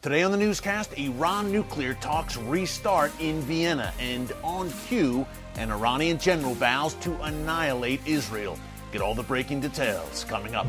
Today on the newscast, Iran nuclear talks restart in Vienna, and on cue, an Iranian general vows to annihilate Israel. Get all the breaking details coming up.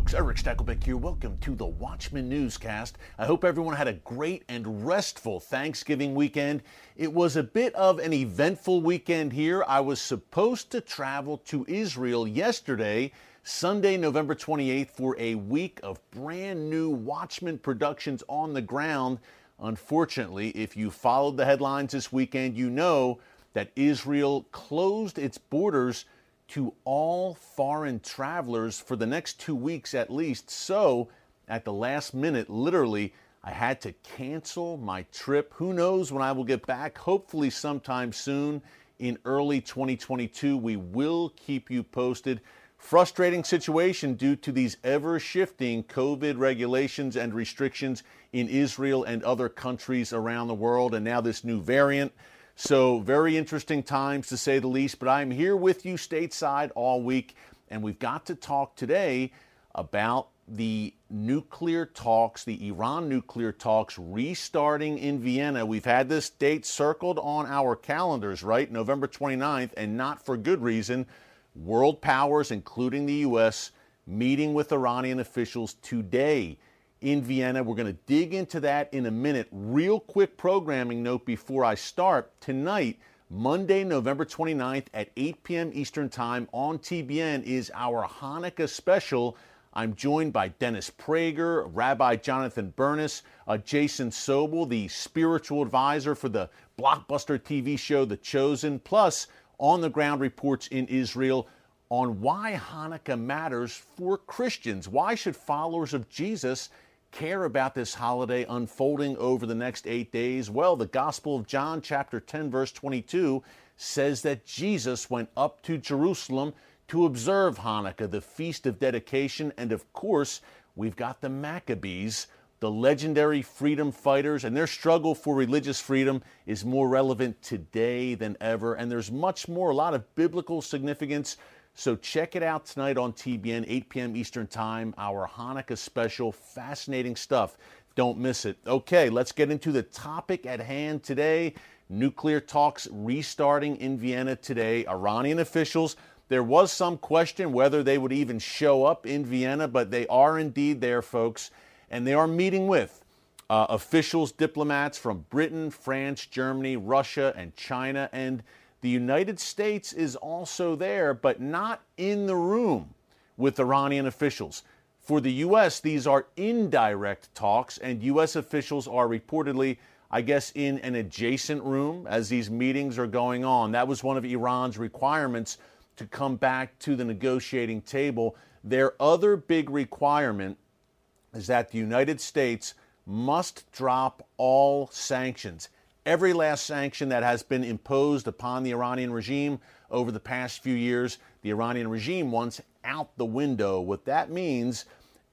Folks, Erick Stakelbeck here. Welcome to the Watchman Newscast. I hope everyone had a great and restful Thanksgiving weekend. It was a bit of an eventful weekend here. I was supposed to travel to Israel yesterday, Sunday, November 28th, for a week of brand new Watchman productions on the ground. Unfortunately, if you followed the headlines this weekend, you know that Israel closed its borders to all foreign travelers for the next two weeks at least. So, at the last minute, literally, I had to cancel my trip. Who knows when I will get back? Hopefully, sometime soon in early 2022. We will keep you posted. Frustrating situation due to these ever shifting COVID regulations and restrictions in Israel and other countries around the world, and now this new variant. So, very interesting times to say the least, but I'm here with you stateside all week, and we've got to talk today about the nuclear talks, the Iran nuclear talks restarting in Vienna. We've had this date circled on our calendars, right? November 29th, and not for good reason. World powers, including the U.S., meeting with Iranian officials today in Vienna. We're going to dig into that in a minute. Real quick programming note before I start. Tonight, Monday, November 29th at 8 p.m. Eastern Time on TBN is our Hanukkah special. I'm joined by Dennis Prager, Rabbi Jonathan Bernis, uh, Jason Sobel, the spiritual advisor for the blockbuster TV show The Chosen, plus on the ground reports in Israel on why Hanukkah matters for Christians. Why should followers of Jesus care about this holiday unfolding over the next eight days? Well, the Gospel of John, chapter 10, verse 22, says that Jesus went up to Jerusalem to observe Hanukkah, the feast of dedication. And of course, we've got the Maccabees, the legendary freedom fighters, and their struggle for religious freedom is more relevant today than ever. And there's much more, a lot of biblical significance so check it out tonight on TBN, 8 p.m. Eastern Time, our Hanukkah special. Fascinating stuff. Don't miss it. Okay, let's get into the topic at hand today. Nuclear talks restarting in Vienna today. Iranian officials, there was some question whether they would even show up in Vienna, but they are indeed there, folks. And they are meeting with uh, officials, diplomats from Britain, France, Germany, Russia, and China. And the United States is also there, but not in the room with Iranian officials. For the U.S., these are indirect talks, and U.S. officials are reportedly, I guess, in an adjacent room as these meetings are going on. That was one of Iran's requirements to come back to the negotiating table. Their other big requirement is that the United States must drop all sanctions every last sanction that has been imposed upon the Iranian regime over the past few years, the Iranian regime wants out the window. What that means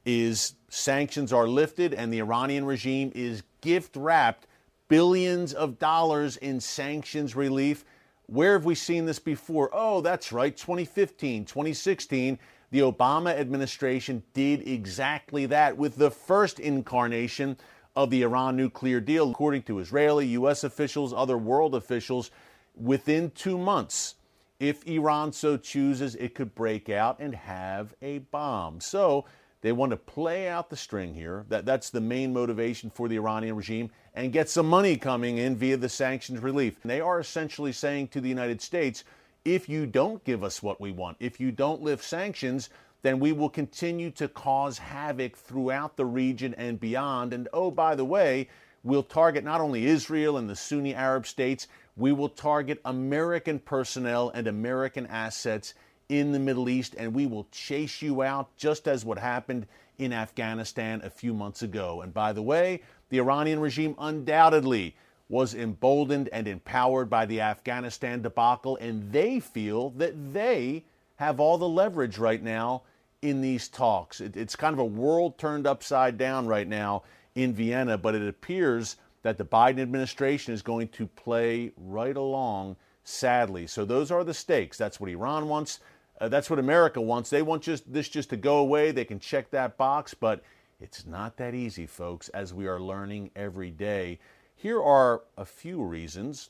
is sanctions are lifted and the Iranian regime is gift wrapped billions of dollars in sanctions relief. Where have we seen this before? Oh, that's right, 2015, 2016. The Obama administration did exactly that with the first incarnation of the Iran nuclear deal, according to Israeli, U.S. officials, other world officials, within two months. If Iran so chooses, it could break out and have a bomb. So they want to play out the string here. That, that's the main motivation for the Iranian regime and get some money coming in via the sanctions relief. And they are essentially saying to the United States if you don't give us what we want, if you don't lift sanctions, then we will continue to cause havoc throughout the region and beyond. And oh, by the way, we'll target not only Israel and the Sunni Arab states, we will target American personnel and American assets in the Middle East, and we will chase you out, just as what happened in Afghanistan a few months ago. And by the way, the Iranian regime undoubtedly was emboldened and empowered by the Afghanistan debacle, and they feel that they have all the leverage right now in these talks. It, it's kind of a world turned upside down right now in Vienna, but it appears that the Biden administration is going to play right along, sadly. So those are the stakes. That's what Iran wants. Uh, that's what America wants. They want just this just to go away. They can check that box, but it's not that easy, folks, as we are learning every day. Here are a few reasons.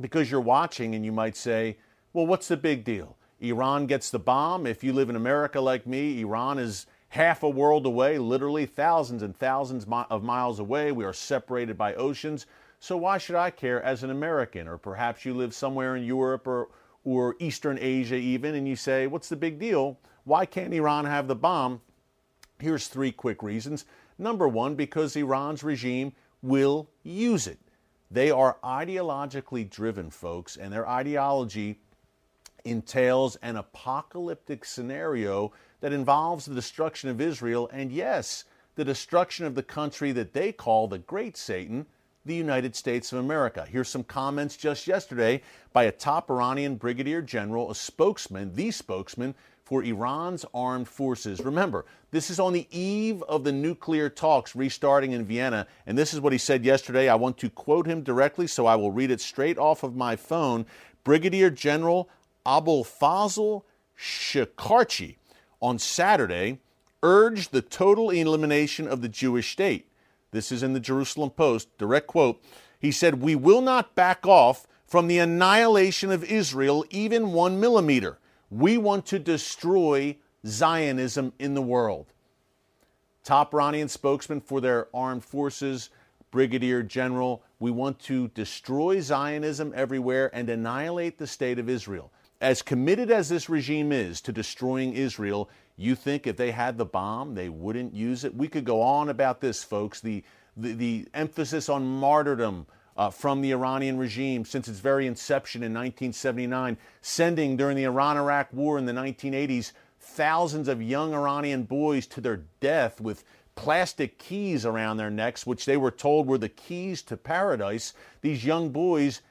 Because you're watching and you might say, well, what's the big deal? Iran gets the bomb. If you live in America like me, Iran is half a world away, literally thousands and thousands of miles away. We are separated by oceans. So why should I care as an American? Or perhaps you live somewhere in Europe or, or Eastern Asia, even, and you say, what's the big deal? Why can't Iran have the bomb? Here's three quick reasons. Number one, because Iran's regime will use it. They are ideologically driven, folks, and their ideology entails an apocalyptic scenario that involves the destruction of Israel and, yes, the destruction of the country that they call the Great Satan, the United States of America. Here's some comments just yesterday by a top Iranian brigadier general, a spokesman, the spokesman for Iran's armed forces. Remember, this is on the eve of the nuclear talks restarting in Vienna, and this is what he said yesterday. I want to quote him directly, so I will read it straight off of my phone. Brigadier General Abolfazl Shekarchi on Saturday urged the total elimination of the Jewish state. This is in the Jerusalem Post, direct quote. He said, We will not back off from the annihilation of Israel even one millimeter. We want to destroy Zionism in the world. Top Iranian spokesman for their armed forces, Brigadier General, we want to destroy Zionism everywhere and annihilate the state of Israel. As committed as this regime is to destroying Israel, you think if they had the bomb, they wouldn't use it? We could go on about this, folks. The, the, the emphasis on martyrdom, uh, from the Iranian regime since its very inception in 1979, sending during the Iran Iraq War in the 1980s thousands of young Iranian boys to their death with plastic keys around their necks, which they were told were the keys to paradise. These young boys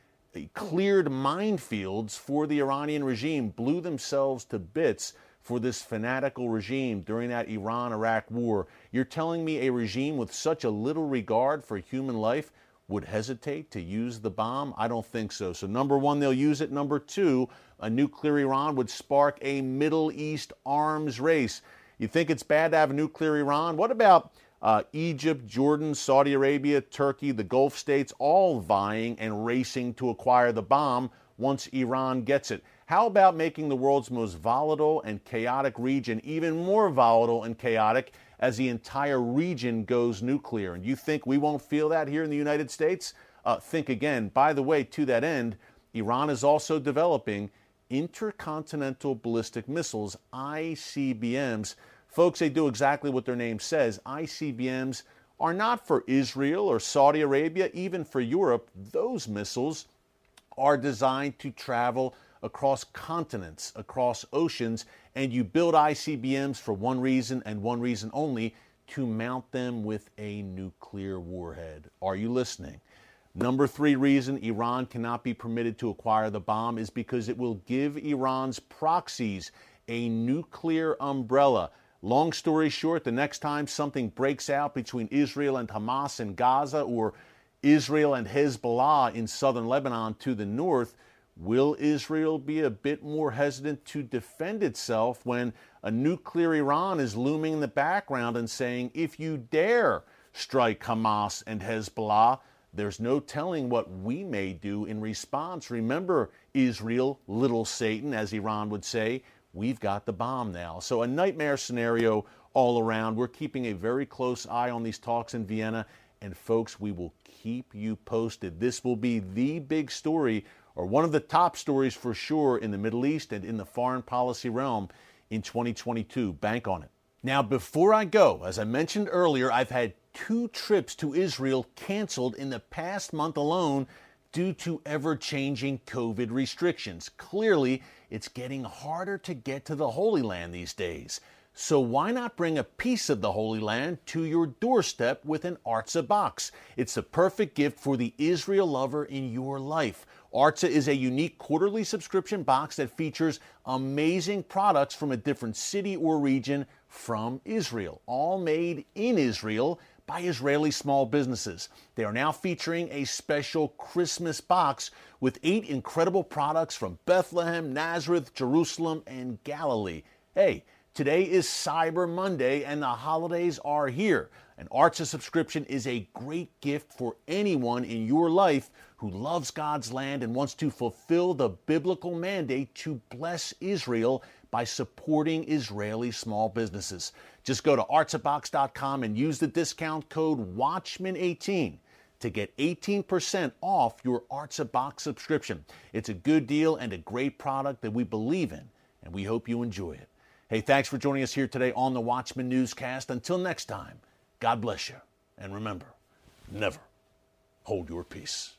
cleared minefields for the Iranian regime, blew themselves to bits for this fanatical regime during that Iran Iraq war. You're telling me a regime with such a little regard for human life would hesitate to use the bomb? I don't think so. So, number one, they'll use it. Number two, a nuclear Iran would spark a Middle East arms race. You think it's bad to have a nuclear Iran? What about uh, Egypt, Jordan, Saudi Arabia, Turkey, the Gulf states, all vying and racing to acquire the bomb once Iran gets it? How about making the world's most volatile and chaotic region even more volatile and chaotic as the entire region goes nuclear. And you think we won't feel that here in the United States? Uh, think again. By the way, to that end, Iran is also developing intercontinental ballistic missiles, ICBMs. Folks, they do exactly what their name says. ICBMs are not for Israel or Saudi Arabia, even for Europe. Those missiles are designed to travel across continents, across oceans, and you build ICBMs for one reason and one reason only to mount them with a nuclear warhead. Are you listening? Number three reason Iran cannot be permitted to acquire the bomb is because it will give Iran's proxies a nuclear umbrella. Long story short, the next time something breaks out between Israel and Hamas in Gaza or Israel and Hezbollah in southern Lebanon to the north, Will Israel be a bit more hesitant to defend itself when a nuclear Iran is looming in the background and saying, if you dare strike Hamas and Hezbollah, there's no telling what we may do in response. Remember, Israel, little Satan, as Iran would say, we've got the bomb now. So, a nightmare scenario all around. We're keeping a very close eye on these talks in Vienna. And, folks, we will keep you posted. This will be the big story or one of the top stories for sure in the Middle East and in the foreign policy realm in 2022. Bank on it. Now, before I go, as I mentioned earlier, I've had two trips to Israel canceled in the past month alone due to ever changing COVID restrictions. Clearly, it's getting harder to get to the Holy Land these days. So why not bring a piece of the Holy Land to your doorstep with an Artza box? It's the perfect gift for the Israel lover in your life. Artza is a unique quarterly subscription box that features amazing products from a different city or region from Israel, all made in Israel by Israeli small businesses. They are now featuring a special Christmas box with eight incredible products from Bethlehem, Nazareth, Jerusalem, and Galilee. Hey, today is Cyber Monday and the holidays are here. An Artza subscription is a great gift for anyone in your life who loves God's land and wants to fulfill the biblical mandate to bless Israel by supporting Israeli small businesses. Just go to artzabox.com and use the discount code WATCHMAN18 to get 18% off your Artza Box subscription. It's a good deal and a great product that we believe in, and we hope you enjoy it. Hey, thanks for joining us here today on the Watchman Newscast. Until next time, God bless you. And remember, never hold your peace.